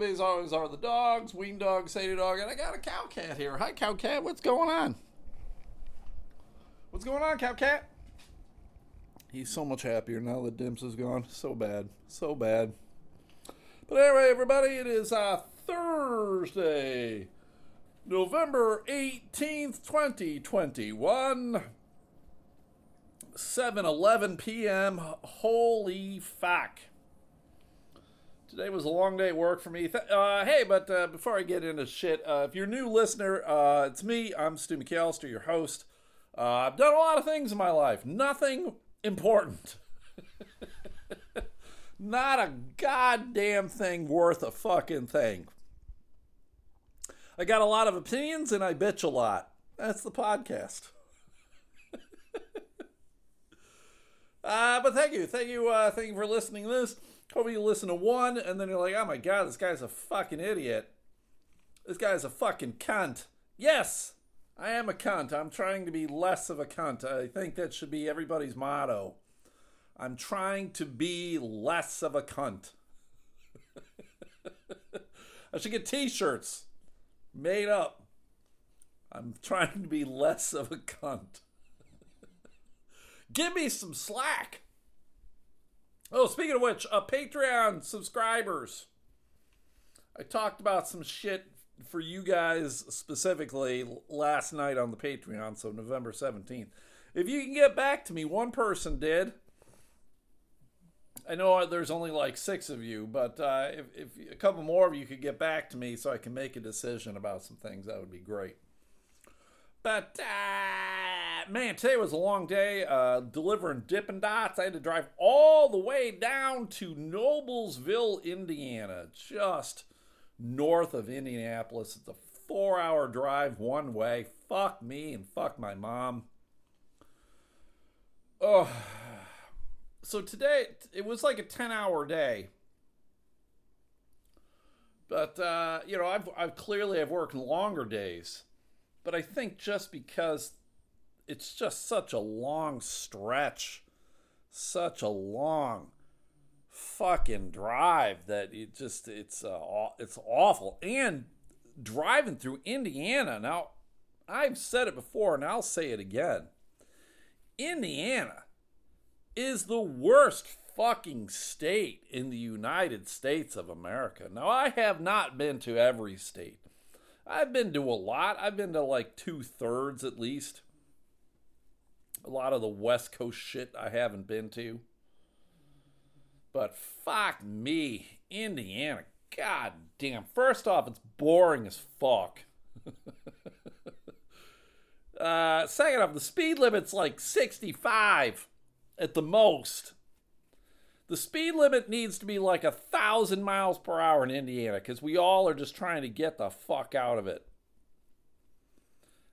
As always are the dogs, Ween Dog, Sadie Dog, and I got a cow cat here. Hi, cow cat. What's going on? What's going on, cow cat? He's so much happier now that Dimps is gone. So bad. So bad. But anyway, everybody, it is uh, Thursday, November 18th, 2021. 7 11 p.m. Holy fuck. Today was a long day at work for me. Uh, hey, but uh, before I get into shit, uh, if you're a new listener, uh, it's me. I'm Stu McAllister, your host. Uh, I've done a lot of things in my life. Nothing important. Not a goddamn thing worth a fucking thing. I got a lot of opinions and I bitch a lot. That's the podcast. Uh, but thank you, thank you, thank you for listening to this. Hope you listen to one, and then you're like, oh my god, this guy's a fucking idiot. This guy's a fucking cunt. Yes, I am a cunt. I'm trying to be less of a cunt. I think that should be everybody's motto. I'm trying to be less of a cunt. I should get t-shirts made up. I'm trying to be less of a cunt. Give me some slack. Oh, speaking of which, uh, Patreon subscribers. I talked about some shit for you guys specifically last night on the Patreon, so November 17th. If you can get back to me, one person did. I know there's only like six of you, but uh, if, if a couple more of you could get back to me so I can make a decision about some things, that would be great. But uh, man, today was a long day uh, delivering Dippin' Dots. I had to drive all the way down to Noblesville, Indiana, just north of Indianapolis. It's a four hour drive one way. Fuck me and fuck my mom. Oh, so today it was like a 10 hour day. But, uh, you know, I've, I've clearly I've worked longer days. But I think just because it's just such a long stretch, such a long fucking drive that it just it's uh, it's awful. And driving through Indiana now, I've said it before and I'll say it again. Indiana is the worst fucking state in the United States of America. Now, I have not been to every state. I've been to a lot. I've been to like two thirds at least. A lot of the West Coast shit I haven't been to. But fuck me, Indiana. God damn. First off, it's boring as fuck. uh, second off, the speed limit's like 65 at the most. The speed limit needs to be like a thousand miles per hour in Indiana because we all are just trying to get the fuck out of it.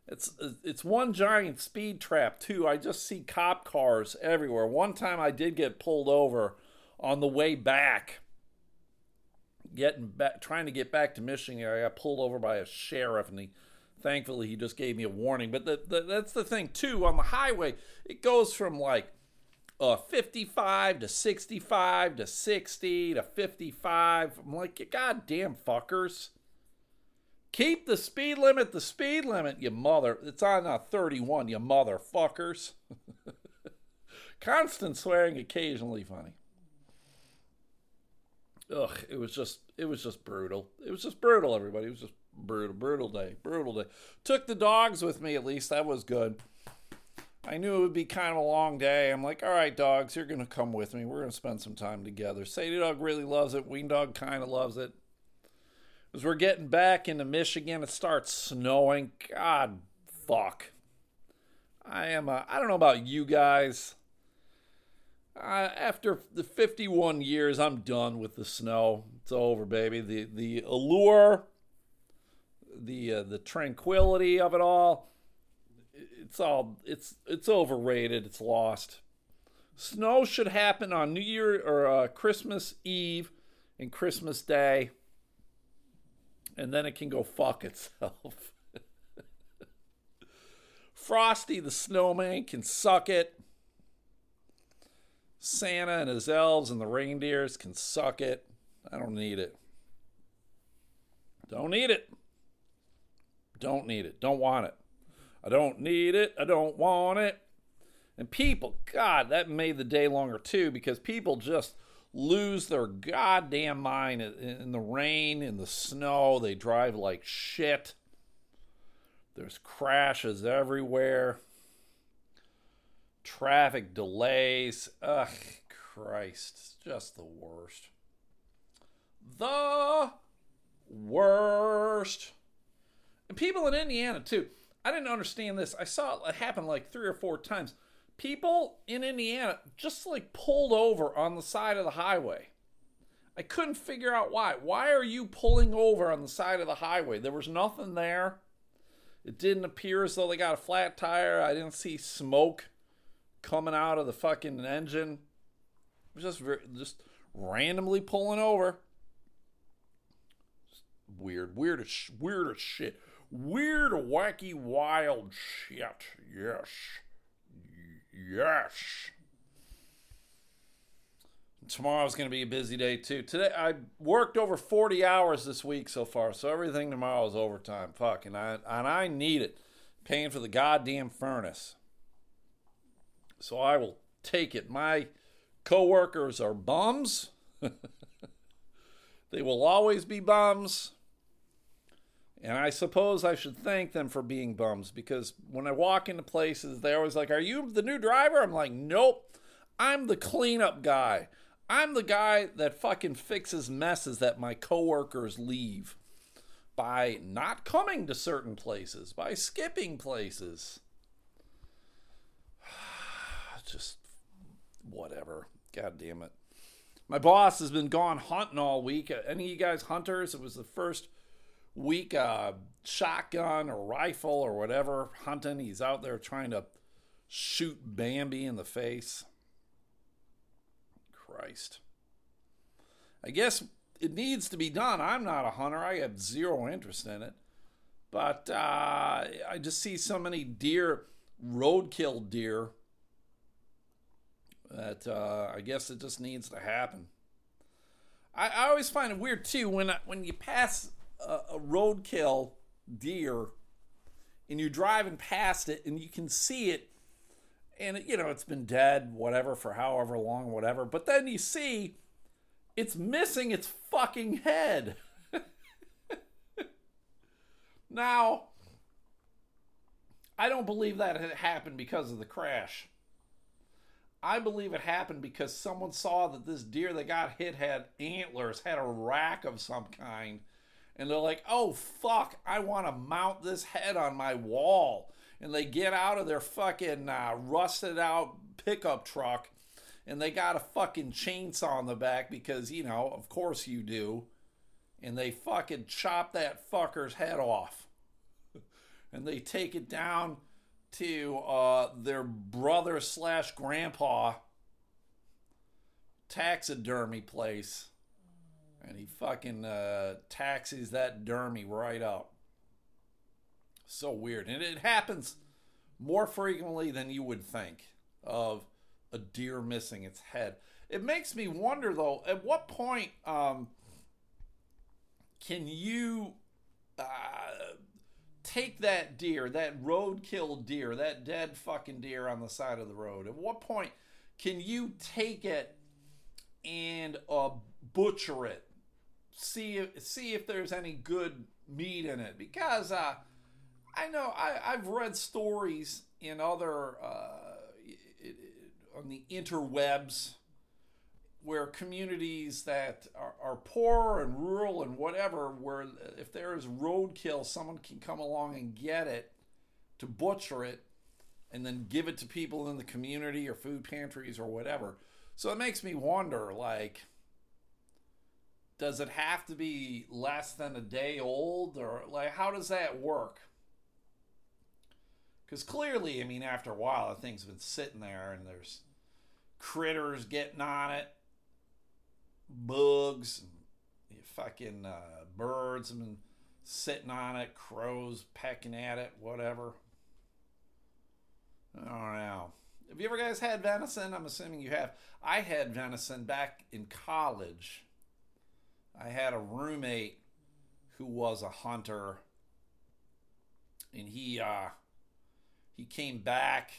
It's it's one giant speed trap too. I just see cop cars everywhere. One time I did get pulled over on the way back, getting back, trying to get back to Michigan. I got pulled over by a sheriff, and he thankfully he just gave me a warning. But the, the, that's the thing too. On the highway, it goes from like uh, 55 to 65 to 60 to 55. I'm like, you goddamn fuckers. Keep the speed limit the speed limit, you mother. It's on uh, 31, you motherfuckers. Constant swearing, occasionally funny. Ugh, it was just it was just brutal. It was just brutal, everybody. It was just brutal, brutal day, brutal day. Took the dogs with me at least. That was good. I knew it would be kind of a long day. I'm like, all right, dogs, you're going to come with me. We're going to spend some time together. Sadie Dog really loves it. Ween Dog kind of loves it. As we're getting back into Michigan, it starts snowing. God, fuck. I am, I don't know about you guys. Uh, after the 51 years, I'm done with the snow. It's over, baby. The, the allure, the, uh, the tranquility of it all it's all it's it's overrated. It's lost. Snow should happen on New Year or uh, Christmas Eve and Christmas Day, and then it can go fuck itself. Frosty the snowman can suck it. Santa and his elves and the reindeers can suck it. I don't need it. Don't need it. Don't need it. Don't want it. I don't need it. I don't want it. And people, God, that made the day longer too because people just lose their goddamn mind in the rain, in the snow. They drive like shit. There's crashes everywhere. Traffic delays. Ugh, Christ. It's just the worst. The worst. And people in Indiana, too. I didn't understand this. I saw it happen like three or four times. People in Indiana just like pulled over on the side of the highway. I couldn't figure out why. Why are you pulling over on the side of the highway? There was nothing there. It didn't appear as though they got a flat tire. I didn't see smoke coming out of the fucking engine. It was just just randomly pulling over. Just weird, weird weird shit. Weird, wacky, wild shit. Yes. Yes. Tomorrow's going to be a busy day too. Today I worked over 40 hours this week so far, so everything tomorrow is overtime. Fuck, and I and I need it. Paying for the goddamn furnace. So I will take it. My coworkers are bums. they will always be bums. And I suppose I should thank them for being bums because when I walk into places, they're always like, Are you the new driver? I'm like, Nope. I'm the cleanup guy. I'm the guy that fucking fixes messes that my coworkers leave by not coming to certain places, by skipping places. Just whatever. God damn it. My boss has been gone hunting all week. Any of you guys hunters? It was the first week uh, shotgun or rifle or whatever hunting. He's out there trying to shoot Bambi in the face. Christ. I guess it needs to be done. I'm not a hunter. I have zero interest in it. But uh, I just see so many deer, roadkill deer, that uh, I guess it just needs to happen. I, I always find it weird too when when you pass a, a roadkill deer and you're driving past it and you can see it and you know it's been dead whatever for however long whatever but then you see it's missing its fucking head. Now i don't believe that it happened because of the crash. I believe it happened because someone saw that this deer that got hit had antlers had a rack of some kind and they're like, oh, fuck, I want to mount this head on my wall. And they get out of their fucking uh, rusted out pickup truck and they got a fucking chainsaw in the back because, you know, of course you do. And they fucking chop that fucker's head off. and they take it down to uh, their brother slash grandpa taxidermy place and he fucking uh, taxis that dermy right up. So weird, and it happens more frequently than you would think of a deer missing its head. It makes me wonder though, at what point um, can you uh, take that deer, that roadkill deer, that dead fucking deer on the side of the road? At what point can you take it and uh, butcher it see if, see if there's any good meat in it because uh, I know I, I've read stories in other uh, it, it, on the interwebs where communities that are, are poor and rural and whatever, where if there is roadkill, someone can come along and get it to butcher it and then give it to people in the community or food pantries or whatever. So it makes me wonder, like, does it have to be less than a day old or like how does that work? Because clearly i mean after a while the thing's been sitting there and there's critters getting on it bugs and fucking uh, birds have been sitting on it crows pecking at it whatever. I don't know. Have you ever guys had venison? I'm assuming you have. I had venison back in college I had a roommate who was a hunter, and he uh, he came back,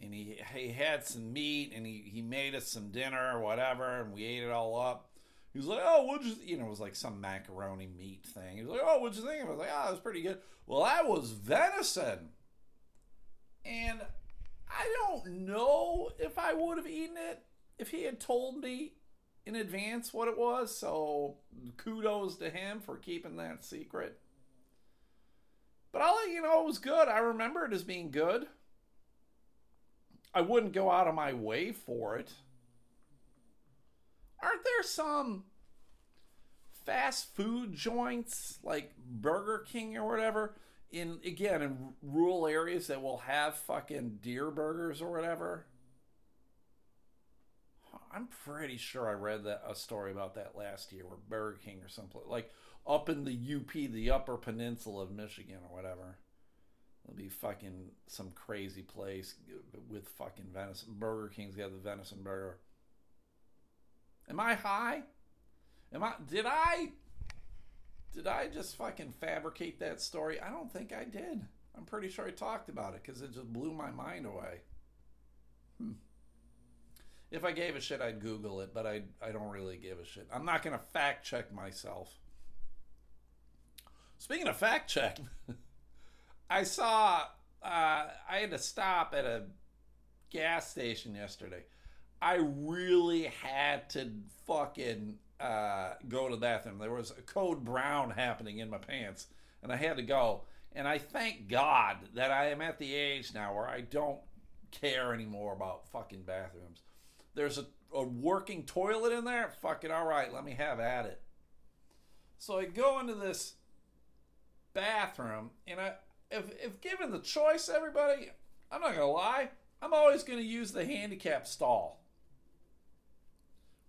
and he he had some meat, and he he made us some dinner or whatever, and we ate it all up. He was like, "Oh, what'd you?" You know, it was like some macaroni meat thing. He was like, "Oh, what'd you think?" I was like, "Oh, it was pretty good." Well, that was venison, and I don't know if I would have eaten it if he had told me in advance what it was. So kudos to him for keeping that secret. But I'll let you know it was good. I remember it as being good. I wouldn't go out of my way for it. Aren't there some fast food joints like Burger King or whatever in again in rural areas that will have fucking deer burgers or whatever? I'm pretty sure I read that a story about that last year, where Burger King or someplace like up in the UP, the Upper Peninsula of Michigan or whatever. It'll be fucking some crazy place with fucking venison. Burger King's got the venison burger. Am I high? Am I? Did I? Did I just fucking fabricate that story? I don't think I did. I'm pretty sure I talked about it because it just blew my mind away. If I gave a shit, I'd Google it, but I I don't really give a shit. I'm not gonna fact check myself. Speaking of fact check, I saw uh, I had to stop at a gas station yesterday. I really had to fucking uh, go to the bathroom. There was a code brown happening in my pants, and I had to go. And I thank God that I am at the age now where I don't care anymore about fucking bathrooms. There's a, a working toilet in there. Fucking all right, let me have at it. So I go into this bathroom, and I, if if given the choice, everybody, I'm not gonna lie, I'm always gonna use the handicap stall.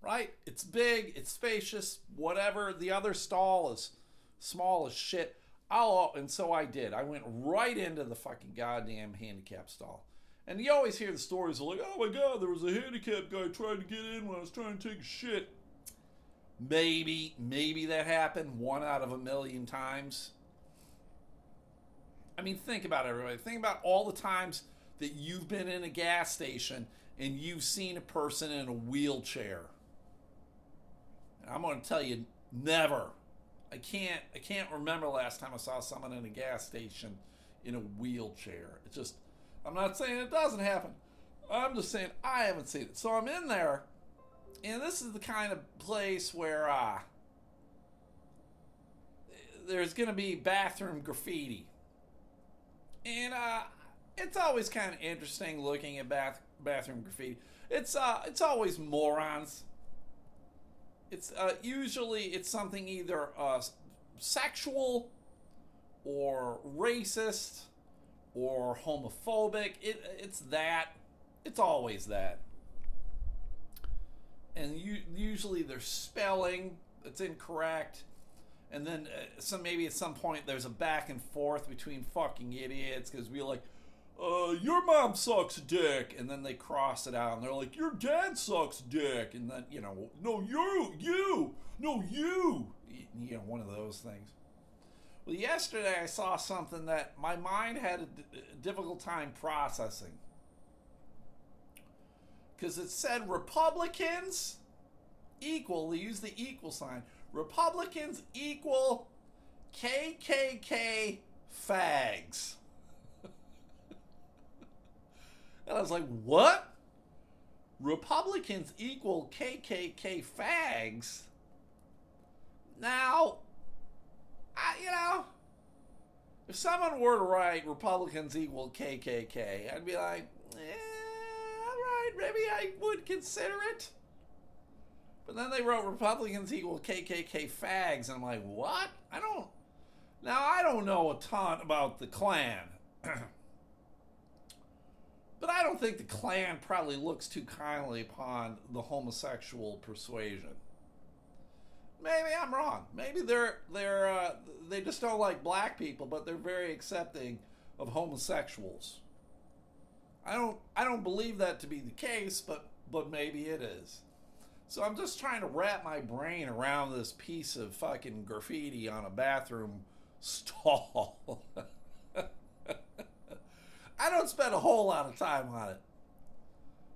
Right? It's big, it's spacious, whatever. The other stall is small as shit. I'll and so I did. I went right into the fucking goddamn handicap stall. And you always hear the stories of like, oh my god, there was a handicapped guy trying to get in when I was trying to take a shit. Maybe, maybe that happened one out of a million times. I mean, think about it, everybody. Think about all the times that you've been in a gas station and you've seen a person in a wheelchair. And I'm going to tell you, never. I can't. I can't remember last time I saw someone in a gas station in a wheelchair. It's just. I'm not saying it doesn't happen. I'm just saying I haven't seen it. So I'm in there, and this is the kind of place where uh, there's going to be bathroom graffiti and uh, it's always kind of interesting looking at bath bathroom graffiti. It's uh, it's always morons. It's uh, usually it's something either uh, sexual or racist or homophobic. It it's that. It's always that. And you, usually there's spelling that's incorrect and then uh, some maybe at some point there's a back and forth between fucking idiots because we're like, uh, your mom sucks dick, and then they cross it out and they're like, your dad sucks dick, and then you know, no, you, you, no, you, you know, one of those things. Well, yesterday I saw something that my mind had a, d- difficult time processing because it said Republicans equal. They use the equal sign. Republicans equal KKK fags. and I was like, what? Republicans equal KKK fags? Now, I, you know, if someone were to write Republicans equal KKK, I'd be like, eh, all right, maybe I would consider it. But then they wrote Republicans equal KKK fags, and I'm like, what? I don't. Now I don't know a ton about the Klan, but I don't think the Klan probably looks too kindly upon the homosexual persuasion. Maybe I'm wrong. Maybe they're they're uh, they just don't like black people, but they're very accepting of homosexuals. I don't I don't believe that to be the case, but but maybe it is. So I'm just trying to wrap my brain around this piece of fucking graffiti on a bathroom stall. I don't spend a whole lot of time on it.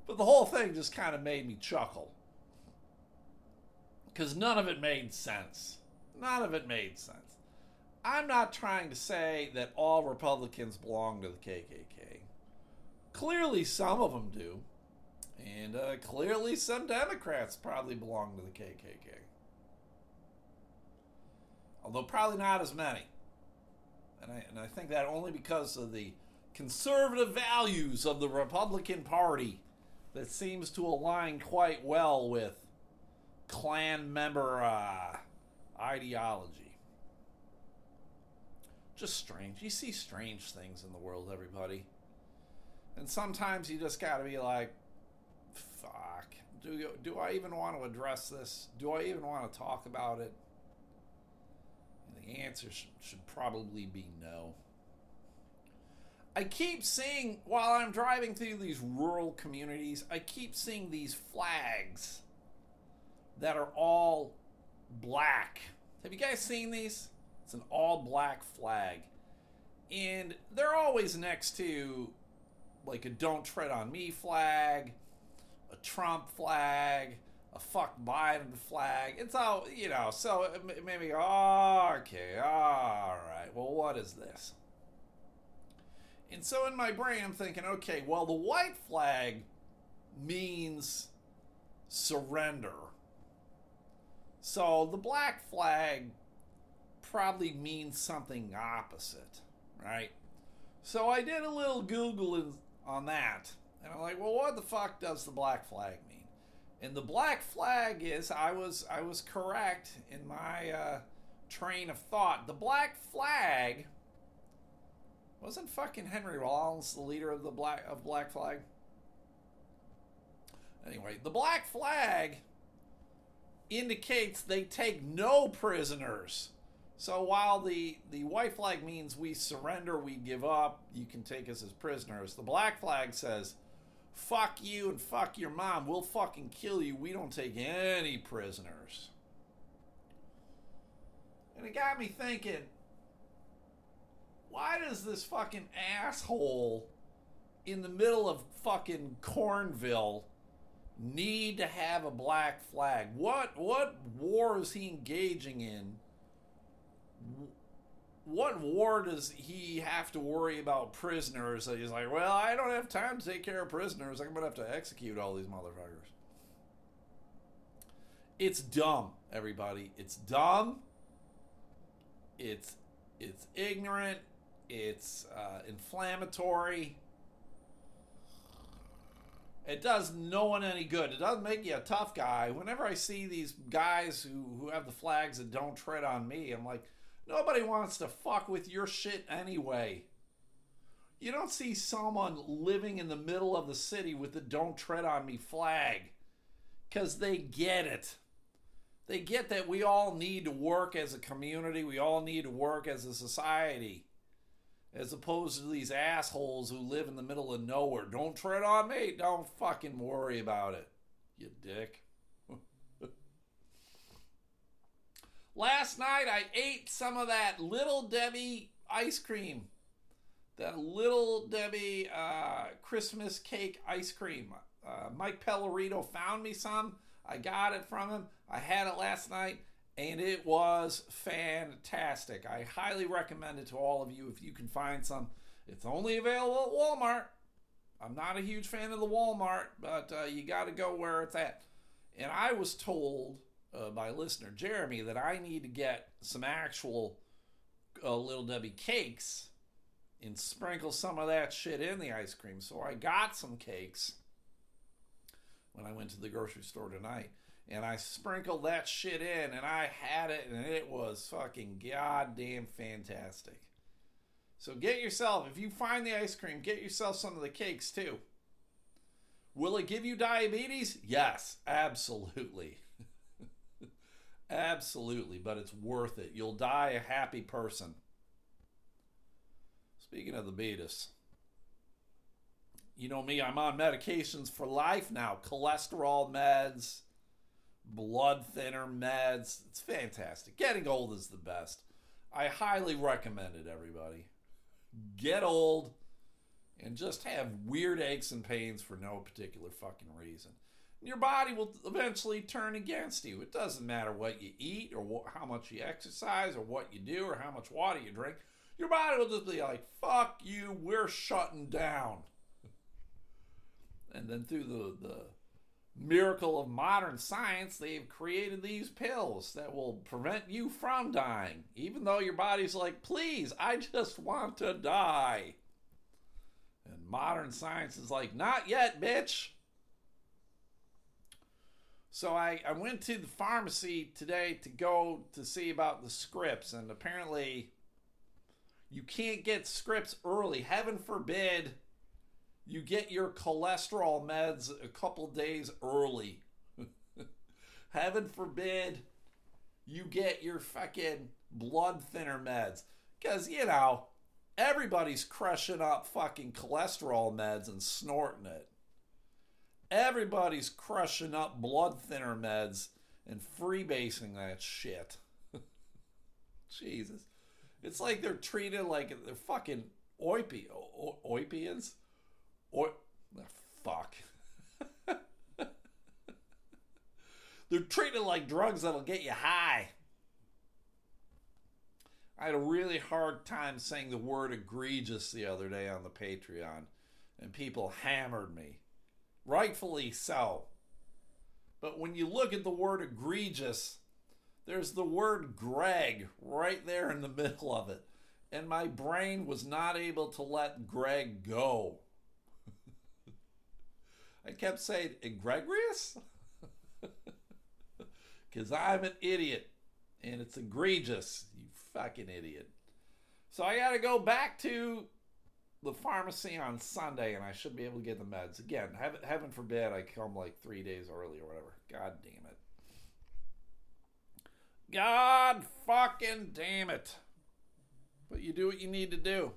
But the whole thing just kind of made me chuckle. Because none of it made sense. None of it made sense. I'm not trying to say that all Republicans belong to the KKK. Clearly, some of them do. And uh, clearly, some Democrats probably belong to the KKK. Although, probably not as many. And I, and I think that only because of the conservative values of the Republican Party that seems to align quite well with Klan member uh, ideology. Just strange. You see strange things in the world, everybody. And sometimes you just got to be like, fuck. Do, do I even want to address this? Do I even want to talk about it? And the answer should probably be no. I keep seeing, while I'm driving through these rural communities, I keep seeing these flags that are all black. Have you guys seen these? It's an all black flag. And they're always next to like a don't tread on me flag, a Trump flag, a fuck Biden flag. It's all, you know, so uh, maybe, oh, okay, all right. Well, what is this? And so in my brain, I'm thinking, okay, well, the white flag means surrender. So the black flag probably means something opposite, right? So I did a little Googling on that. And I'm like, well, what the fuck does the black flag mean? And the black flag is I was I was correct in my uh, train of thought. The black flag wasn't fucking Henry Rollins the leader of the black of Black Flag? Anyway, the Black Flag indicates they take no prisoners. So while the, the white flag means we surrender, we give up, you can take us as prisoners, the black flag says, fuck you and fuck your mom, we'll fucking kill you, we don't take any prisoners. And it got me thinking, why does this fucking asshole in the middle of fucking Cornville need to have a black flag? What what war is he engaging in? What war does he have to worry about prisoners? He's like, well, I don't have time to take care of prisoners. I'm gonna have to execute all these motherfuckers. It's dumb, everybody. It's dumb. It's it's ignorant it's uh, inflammatory. It does no one any good. It doesn't make you a tough guy. Whenever I see these guys who, who have the flags that don't tread on me, I'm like, nobody wants to fuck with your shit anyway. You don't see someone living in the middle of the city with the don't tread on me flag because they get it. They get that we all need to work as a community, we all need to work as a society as opposed to these assholes who live in the middle of nowhere. Don't tread on me. Don't fucking worry about it, you dick. Last night I ate some of that Little Debbie ice cream. That Little Debbie uh, Christmas cake ice cream. Uh, Mike Pellerito found me some. I got it from him. I had it last night and it was fantastic. I highly recommend it to all of you if you can find some. It's only available at Walmart. I'm not a huge fan of the Walmart, but uh, you got to go where it's at. And I was told uh, by listener Jeremy that I need to get some actual uh, Little Debbie cakes and sprinkle some of that shit in the ice cream. So I got some cakes when I went to the grocery store tonight and I sprinkled that shit in and I had it and it was fucking goddamn fantastic. So get yourself, if you find the ice cream, get yourself some of the cakes too. Will it give you diabetes? Yes, absolutely. absolutely, but it's worth it. You'll die a happy person. Speaking of the beatus, you know me, I'm on medications for life now cholesterol meds blood thinner meds. It's fantastic. Getting old is the best. I highly recommend it, everybody. Get old and just have weird aches and pains for no particular fucking reason. Your body will eventually turn against you. It doesn't matter what you eat or how much you exercise or what you do or how much water you drink. Your body will just be like, fuck you, we're shutting down. and then through the, the miracle of modern science, they've created these pills that will prevent you from dying, even though your body's like, please, I just want to die. And modern science is like, not yet, bitch. So I, I went to the pharmacy today to go to see about the scripts, and apparently you can't get scripts early. Heaven forbid you get your cholesterol meds a couple days early. Heaven forbid you get your fucking blood thinner meds. Because, you know, everybody's crushing up fucking cholesterol meds and snorting it. Everybody's crushing up blood thinner meds and freebasing that shit. Jesus. It's like they're treated like they're fucking oipi, oipians. Or oh, fuck. they're treated like drugs that'll get you high. I had a really hard time saying the word egregious the other day on the Patreon, and people hammered me. Rightfully so. But when you look at the word egregious, there's the word Greg right there in the middle of it. And my brain was not able to let Greg go. I kept saying, egregious? Because I'm an idiot and it's egregious, you fucking idiot. So I got to go back to the pharmacy on Sunday and I should be able to get the meds. Again, heaven, forbid I come like three days early or whatever. God damn it. God fucking damn it. But you do what you need to do.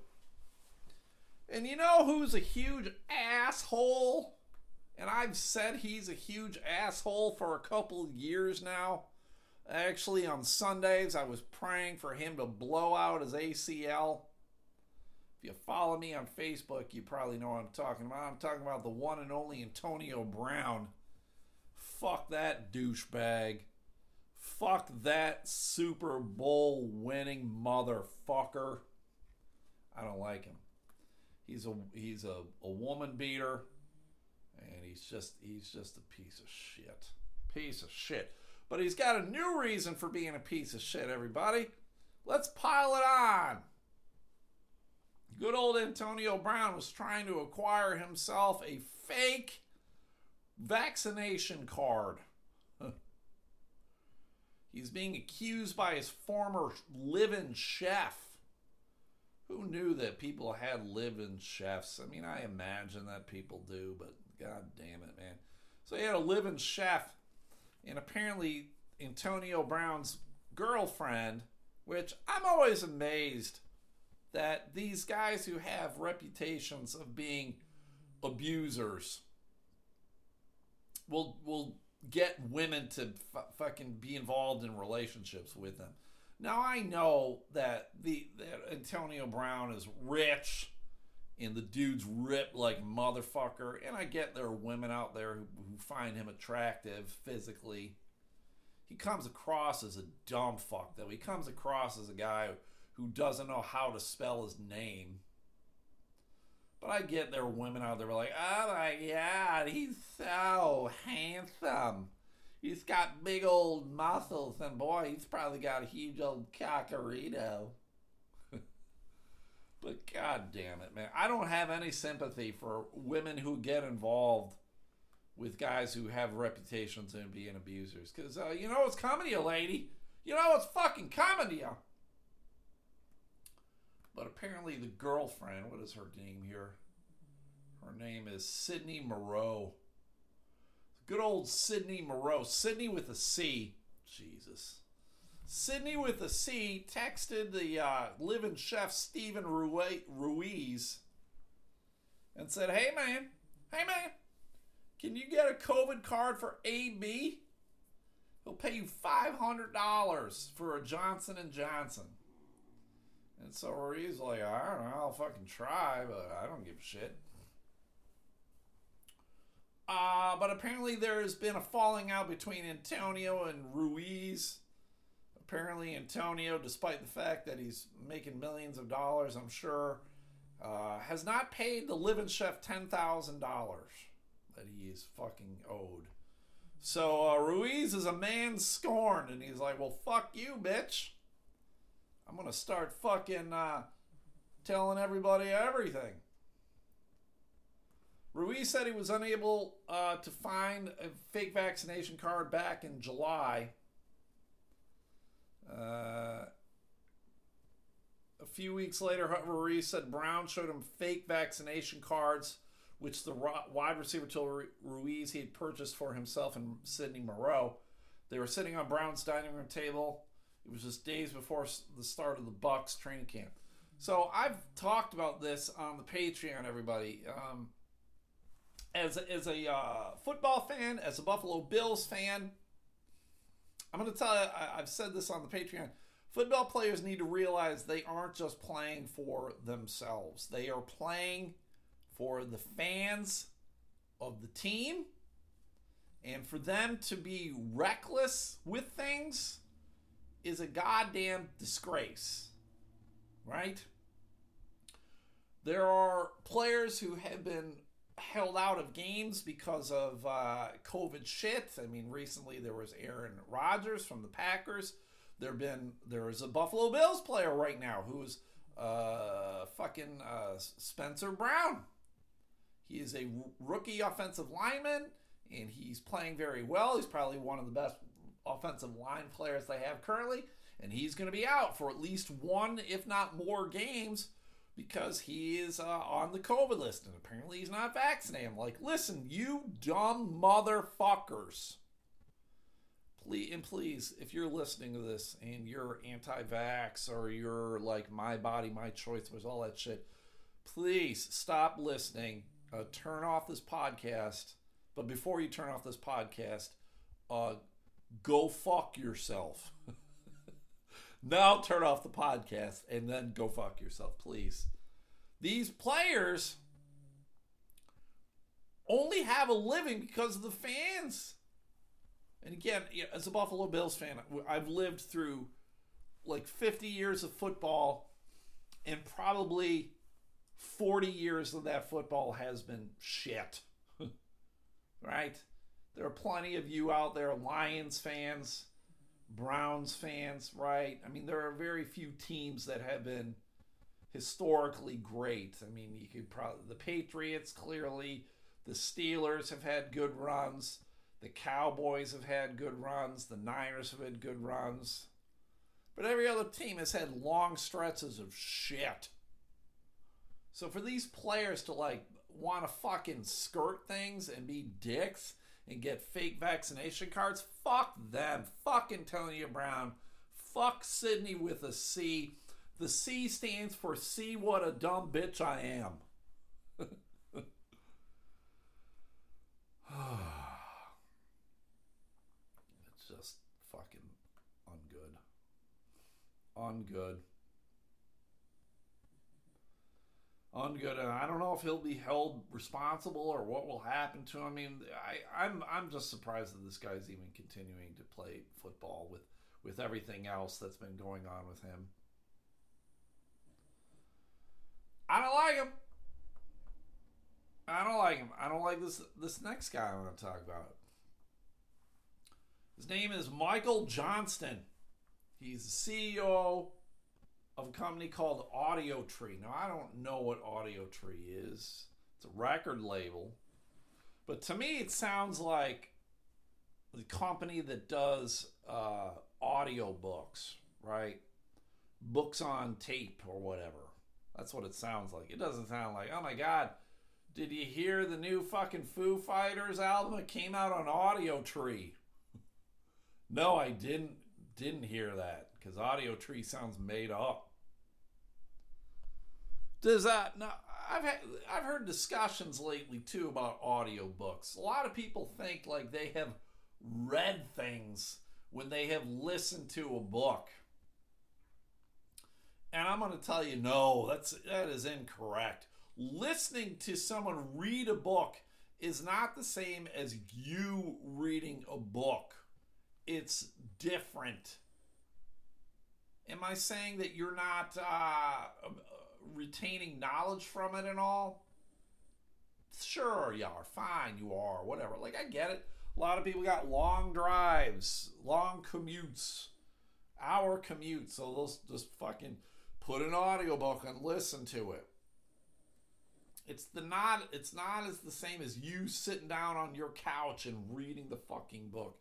And you know who's a huge asshole? And I've said he's a huge asshole for a couple years now. Actually, on Sundays, I was praying for him to blow out his ACL. If you follow me on Facebook, you probably know what I'm talking about. I'm talking about the one and only Antonio Brown. Fuck that douchebag. Fuck that Super Bowl winning motherfucker. I don't like him. He's a he's a, a woman beater he's just he's just a piece of shit. Piece of shit. But he's got a new reason for being a piece of shit, everybody. Let's pile it on. Good old Antonio Brown was trying to acquire himself a fake vaccination card. He's being accused by his former live in chef. Who knew that people had live in chefs? I mean, I imagine that people do, but God damn it, man. So he had a living chef, and apparently Antonio Brown's girlfriend, which I'm always amazed that these guys who have reputations of being abusers will will get women to f- fucking be involved in relationships with them. Now I know that the that Antonio Brown is rich and the dude's ripped like motherfucker, and I get there are women out there who, who find him attractive physically. He comes across as a dumb fuck though. He comes across as a guy who doesn't know how to spell his name. But I get there are women out there who are like, oh my god, he's so handsome. He's got big old muscles, and boy, he's probably got a huge old cockerito. God damn it, man. I don't have any sympathy for women who get involved with guys who have reputations in being abusers. Because, uh, you know, it's coming to you, lady. You know, it's fucking coming to you. But apparently, the girlfriend, what is her name here? Her name is Cydney Moreau. Good old Cydney Moreau. Cydney with a C. Jesus. Cydney with a C texted the uh, living chef Steven Ruiz and said, Hey man, hey man, can you get a COVID card for AB? He'll pay you five hundred dollars for a Johnson and Johnson. And so Ruiz like, I don't know, I'll fucking try, but I don't give a shit. Uh, but apparently there has been a falling out between Antonio and Ruiz. Apparently Antonio, despite the fact that he's making millions of dollars, I'm sure, uh, has not paid the living chef ten thousand dollars that he is fucking owed. So uh, Ruiz is a man scorned, and he's like, "Well, fuck you, bitch. I'm gonna start fucking uh, telling everybody everything." Ruiz said he was unable uh, to find a fake vaccination card back in July. Uh, a few weeks later, Ruiz said Brown showed him fake vaccination cards, which the wide receiver told Ruiz he had purchased for himself and Cydney Moreau. They were sitting on Brown's dining room table. It was just days before the start of the Bucs training camp. So I've talked about this on the Patreon, everybody. Um, as a, as a uh, football fan, as a Buffalo Bills fan, I'm going to tell you, I, I've said this on the Patreon. Football players need to realize they aren't just playing for themselves, they are playing for the fans of the team. And for them to be reckless with things is a goddamn disgrace. Right? There are players who have been held out of games because of uh, COVID shit. I mean, recently there was Aaron Rodgers from the Packers. There been there is a Buffalo Bills player right now who's uh, fucking uh, Spencer Brown. He is a rookie offensive lineman, and he's playing very well. He's probably one of the best offensive line players they have currently, and he's going to be out for at least one, if not more, games because he is uh, on the COVID list and apparently he's not vaccinated. I'm like, listen, you dumb motherfuckers. Please, and please, if you're listening to this and you're anti vax or you're like, my body, my choice, was all that shit, please stop listening. Uh, turn off this podcast. But before you turn off this podcast, uh, go fuck yourself. Now turn off the podcast and then go fuck yourself, please. These players only have a living because of the fans. And again, as a Buffalo Bills fan, I've lived through like 50 years of football, and probably 40 years of that football has been shit. right? There are plenty of you out there, Lions fans, Browns fans, right? I mean, there are very few teams that have been historically great. I mean, you could probably the Patriots clearly, the Steelers have had good runs, the Cowboys have had good runs, the Niners have had good runs. But every other team has had long stretches of shit. So for these players to like want to fucking skirt things and be dicks and get fake vaccination cards, fuck them. Fuck Antonio Brown. Fuck Cydney with a C. The C stands for see what a dumb bitch I am. it's just fucking ungood. Ungood. Ungood, and I don't know if he'll be held responsible or what will happen to him. I mean, I, I'm I'm just surprised that this guy's even continuing to play football with with everything else that's been going on with him. I don't like him. I don't like him. I don't like this this next guy I want to talk about. His name is Michael Johnston. He's the CEO of a company called Audiotree. Now, I don't know what Audiotree is. It's a record label. But to me, it sounds like the company that does uh, audio books, right? Books on tape or whatever. That's what it sounds like. It doesn't sound like, oh my God, did you hear the new fucking Foo Fighters album? It came out on Audiotree. no, I didn't didn't hear that because Audiotree sounds made up. Does that now? I've had, I've heard discussions lately too about audiobooks. A lot of people think like they have read things when they have listened to a book. And I'm going to tell you, no, that's that is incorrect. Listening to someone read a book is not the same as you reading a book. It's different. Am I saying that you're not uh, retaining knowledge from it and all? Sure, you are. Fine, you are. Whatever. Like, I get it. A lot of people got long drives, long commutes, hour commutes. So they'll just fucking put an audiobook and listen to it. It's the not it's not as the same as you sitting down on your couch and reading the fucking book.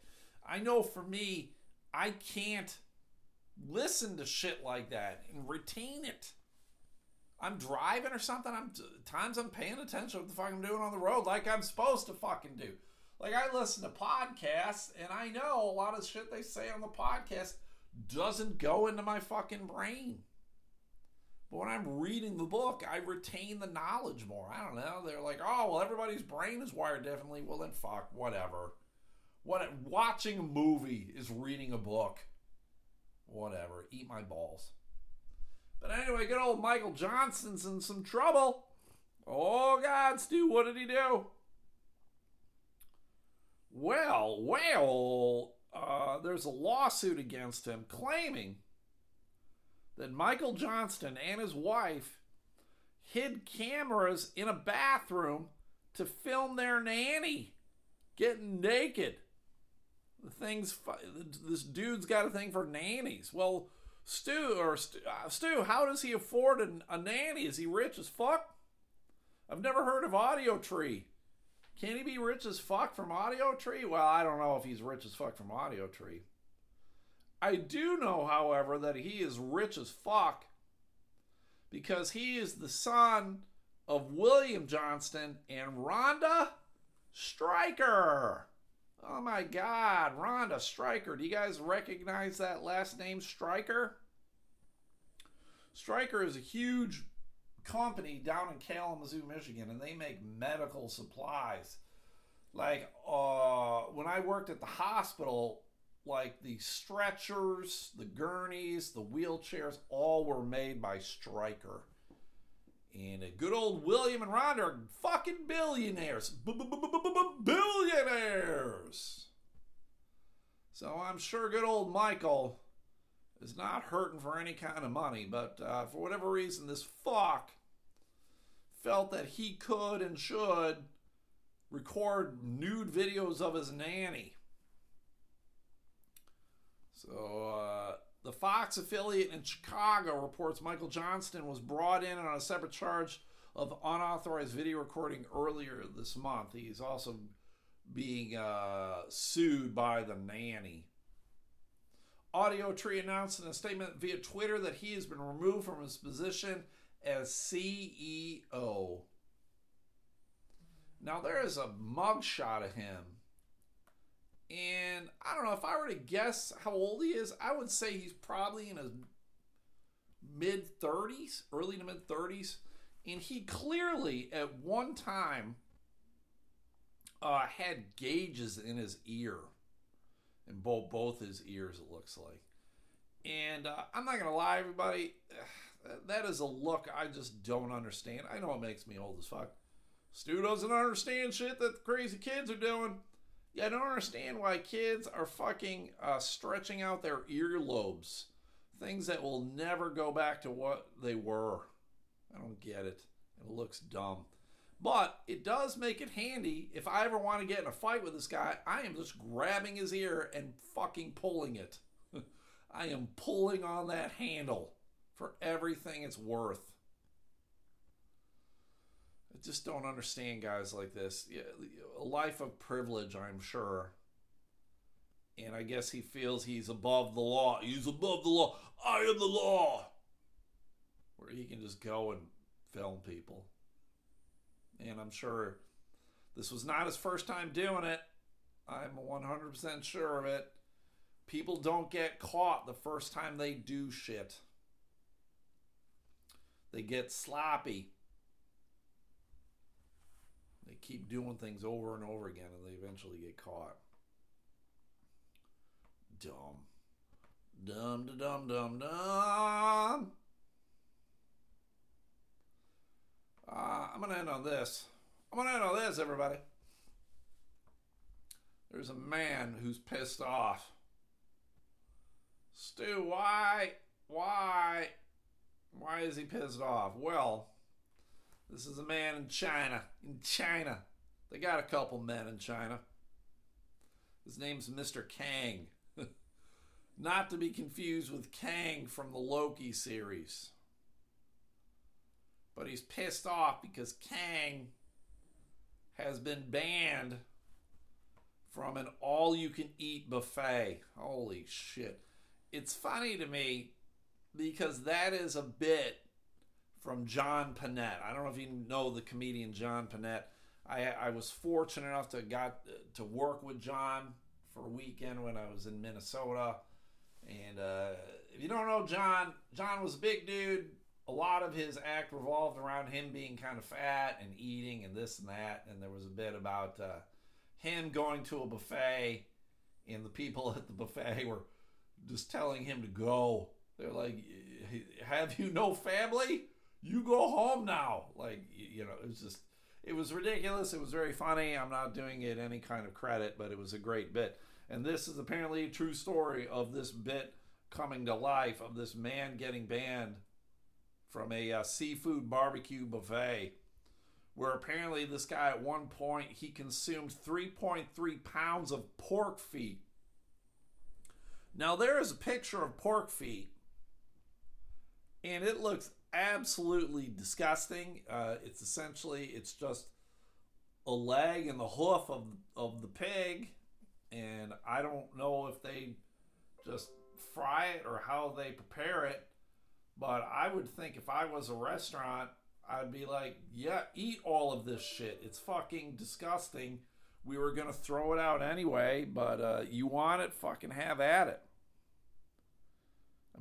I know for me, I can't listen to shit like that and retain it. I'm driving or something. I'm times I'm paying attention what the fuck I'm doing on the road, like I'm supposed to fucking do. Like I listen to podcasts, and I know a lot of shit they say on the podcast doesn't go into my fucking brain. But when I'm reading the book, I retain the knowledge more. I don't know. They're like, oh, well, everybody's brain is wired differently. Well, then fuck, whatever. What watching a movie is reading a book. Whatever. Eat my balls. But anyway, good old Michael Johnston's in some trouble. Oh God, Stu, what did he do? Well, well, uh, there's a lawsuit against him claiming that Michael Johnston and his wife hid cameras in a bathroom to film their nanny getting naked. The thing's this dude's got a thing for nannies. Well, Stu or Stu, uh, Stu how does he afford a, a nanny? Is he rich as fuck? I've never heard of Audiotree. Can he be rich as fuck from Audiotree? Well, I don't know if he's rich as fuck from Audiotree. I do know, however, that he is rich as fuck because he is the son of William Johnston and Ronda Stryker. Oh my God, Ronda Stryker. Do you guys recognize that last name, Stryker? Stryker is a huge company down in Kalamazoo, Michigan, and they make medical supplies. Like uh, when I worked at the hospital, like the stretchers, the gurneys, the wheelchairs, all were made by Stryker. And a good old William and Ronda are fucking billionaires. Billionaires! So I'm sure good old Michael is not hurting for any kind of money, but uh, for whatever reason, this fuck felt that he could and should record nude videos of his nanny. So, uh, the Fox affiliate in Chicago reports Michael Johnston was brought in on a separate charge of unauthorized video recording earlier this month. He's also being uh, sued by the nanny. Audiotree announced in a statement via Twitter that he has been removed from his position as CEO. Now, there is a mugshot of him. And I don't know if I were to guess how old he is, I would say he's probably in his mid 30s, early to mid 30s. And he clearly, at one time, uh, had gauges in his ear in both both his ears. It looks like, and uh, I'm not gonna lie, everybody, that is a look I just don't understand. I know it makes me old as fuck. Stu doesn't understand shit that the crazy kids are doing. I don't understand why kids are fucking uh, stretching out their earlobes. Things that will never go back to what they were. I don't get it. It looks dumb. But it does make it handy if I ever want to get in a fight with this guy. I am just grabbing his ear and fucking pulling it. I am pulling on that handle for everything it's worth. I just don't understand guys like this. A life of privilege, I'm sure. And I guess he feels he's above the law. He's above the law. I am the law. Where he can just go and film people and I'm sure this was not his first time doing it. I'm 100% sure of it. People don't get caught the first time they do shit. They get sloppy. They keep doing things over and over again and they eventually get caught. dumb. Dum da dum dum dum. Uh, I'm gonna end on this. I'm gonna end on this, everybody. There's a man who's pissed off. Stu, why, why, why is he pissed off? Well, this is a man in China. In China, they got a couple men in China. His name's Mr. Kang. Not to be confused with Kang from the Loki series. But he's pissed off because Kang has been banned from an all you can eat buffet. Holy shit. It's funny to me because that is a bit from John Pinette. I don't know if you know the comedian John Pinette. I, I was fortunate enough to got to work with John for a weekend when I was in Minnesota. And uh, if you don't know John, John was a big dude. A lot of his act revolved around him being kind of fat and eating and this and that. And there was a bit about uh, him going to a buffet, and the people at the buffet were just telling him to go. They're like, "Have you no family? You go home now." Like, you know, it was just, it was ridiculous. It was very funny. I'm not doing it any kind of credit, but it was a great bit. And this is apparently a true story of this bit coming to life of this man getting banned from a uh, seafood barbecue buffet where apparently this guy at one point he consumed 3.3 pounds of pork feet now there is a picture of pork feet and it looks absolutely disgusting uh, it's essentially it's just a leg and the hoof of, of the pig and i don't know if they just fry it or how they prepare it but I would think if I was a restaurant, I'd be like, yeah, eat all of this shit. It's fucking disgusting. We were to throw it out anyway, but uh, you want it, fucking have at it.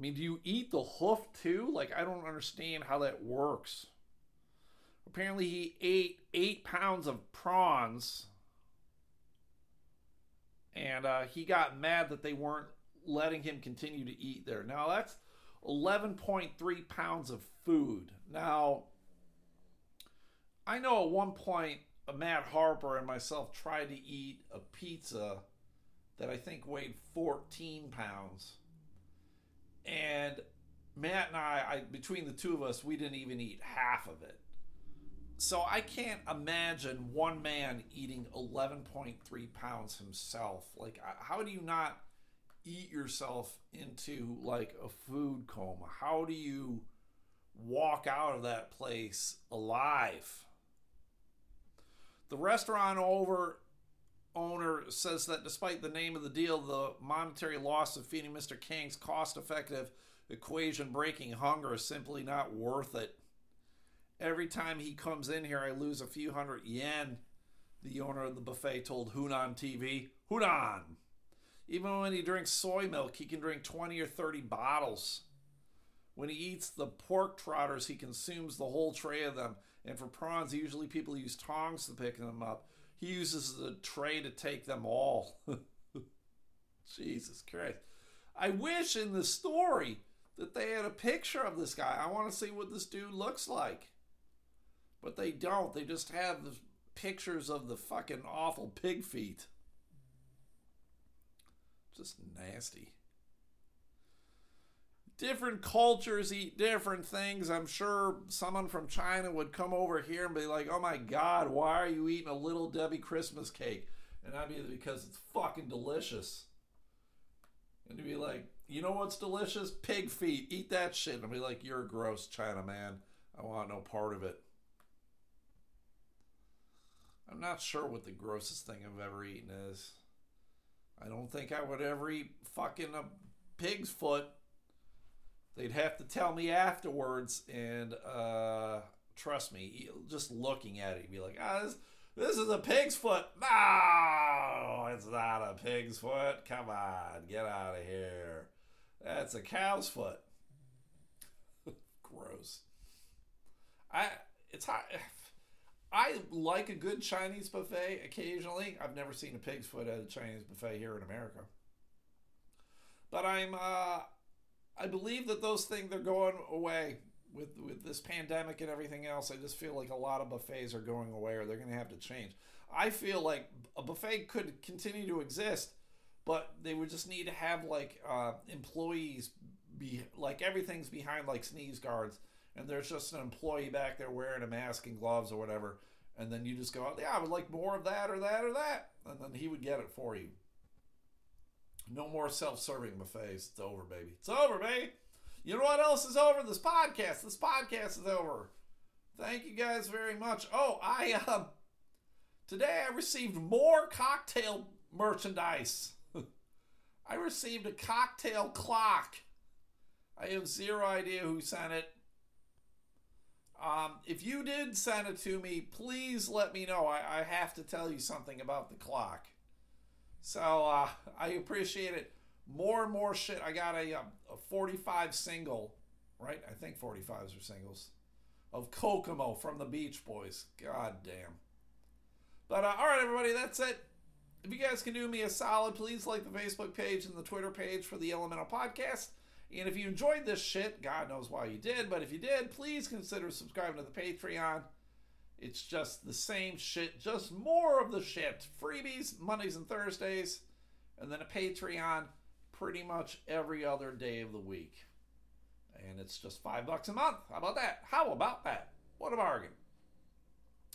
I mean, do you eat the hoof too? Like, I don't understand how that works. Apparently, he ate eight pounds of prawns, and uh, he got mad that they weren't letting him continue to eat there. Now, that's 11.3 pounds of food. Now, I know at one point uh, Matt Harper and myself tried to eat a pizza that I think weighed 14 pounds. And Matt and I, I, between the two of us, we didn't even eat half of it. So I can't imagine one man eating 11.3 pounds himself. Like, how do you not eat yourself into like a food coma? How do you walk out of that place alive? The restaurant over owner says that despite the name of the deal, the monetary loss of feeding Mr. Kang's cost effective equation breaking hunger is simply not worth it. Every time he comes in here, I lose a few hundred yen, the owner of the buffet told Hunan TV. Hunan! Even when he drinks soy milk, he can drink 20 or 30 bottles. When he eats the pork trotters, he consumes the whole tray of them. And for prawns, usually people use tongs to pick them up. He uses the tray to take them all. Jesus Christ. I wish in the story that they had a picture of this guy. I want to see what this dude looks like. But they don't. They just have the pictures of the fucking awful pig feet. Just nasty. Different cultures eat different things. I'm sure someone from China would come over here and be like, oh my God, why are you eating a little Debbie Christmas cake? And I'd be like, because it's fucking delicious. And to be like, you know what's delicious? Pig feet. Eat that shit. And I'd be like, you're a gross China man. I want no part of it. I'm not sure what the grossest thing I've ever eaten is. I don't think I would ever eat fucking a pig's foot. They'd have to tell me afterwards, and uh, trust me, just looking at it, you'd be like, ah, this, this is a pig's foot. No, it's not a pig's foot. Come on, get out of here. That's a cow's foot. Gross. I it's hot. I like a good Chinese buffet occasionally. I've never seen a pig's foot at a Chinese buffet here in America. But I'm uh, I believe that those things they're going away with with this pandemic and everything else. I just feel like a lot of buffets are going away or they're going to have to change. I feel like a buffet could continue to exist, but they would just need to have like uh, employees be like everything's behind like sneeze guards, and there's just an employee back there wearing a mask and gloves or whatever, and then you just go, yeah, I would like more of that or that or that, and then he would get it for you. No more self-serving buffets. It's over, baby. It's over, baby. You know what else is over? This podcast. This podcast is over. Thank you guys very much. Oh, I um today I received more cocktail merchandise. I received a cocktail clock. I have zero idea who sent it. Um, if you did send it to me, please let me know. I, I have to tell you something about the clock. So uh, I appreciate it. More and more shit. I got a, um, a 45 single, right? I think 45s are singles of Kokomo from the Beach Boys. God damn. But uh, all right, everybody, that's it. If you guys can do me a solid, please like the Facebook page and the Twitter page for the Elemental Podcast. And if you enjoyed this shit, God knows why you did, but if you did, please consider subscribing to the Patreon. It's just the same shit, just more of the shit. Freebies Mondays and Thursdays, and then a Patreon pretty much every other day of the week. And it's just five bucks a month. How about that? How about that? What a bargain.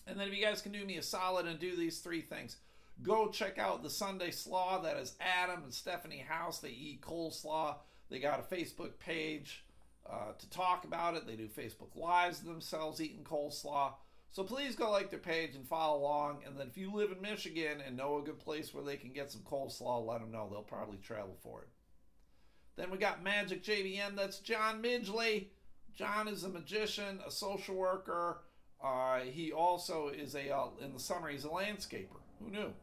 And then if you guys can do me a solid and do these three things, go check out the Sunday Slaw. That is Adam and Stephanie House. They eat coleslaw. They got a Facebook page uh, to talk about it. They do Facebook Lives themselves eating coleslaw. So please go like their page and follow along. And then if you live in Michigan and know a good place where they can get some coleslaw, let them know. They'll probably travel for it. Then we got Magic JBM. That's John Midgley. John is a magician, a social worker. Uh, he also is a, uh, in the summer, he's a landscaper. Who knew?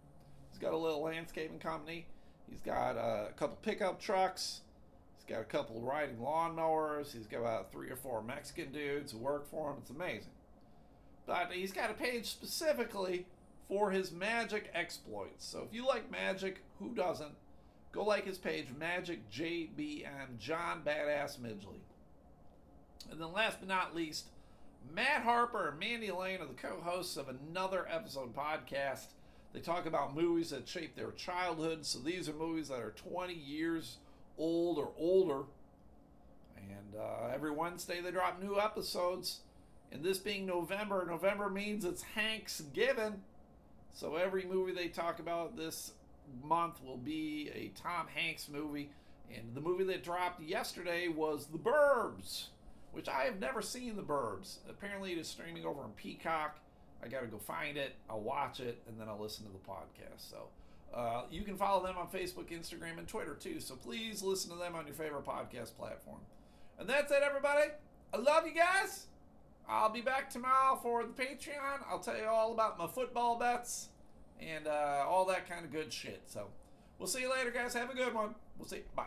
He's got a little landscaping company. He's got uh, a couple pickup trucks. He's got a couple riding lawnmowers. He's got about three or four Mexican dudes who work for him. It's amazing. But he's got a page specifically for his magic exploits. So if you like magic, who doesn't? Go like his page, Magic JBM, John Badass Midgley. And then last but not least, Matt Harper and Mandy Lane are the co hosts of another episode podcast. They talk about movies that shaped their childhood. So these are movies that are 20 years old or older. And uh, every Wednesday they drop new episodes. And this being November, November means it's Hank's Given. So every movie they talk about this month will be a Tom Hanks movie. And the movie that dropped yesterday was The Burbs, which I have never seen The Burbs. Apparently, it is streaming over on Peacock. I got to go find it. I'll watch it, and then I'll listen to the podcast. So uh, you can follow them on Facebook, Instagram, and Twitter too. So please listen to them on your favorite podcast platform. And that's it, everybody. I love you guys. I'll be back tomorrow for the Patreon. I'll tell you all about my football bets and uh, all that kind of good shit. So we'll see you later, guys. Have a good one. We'll see. You. Bye.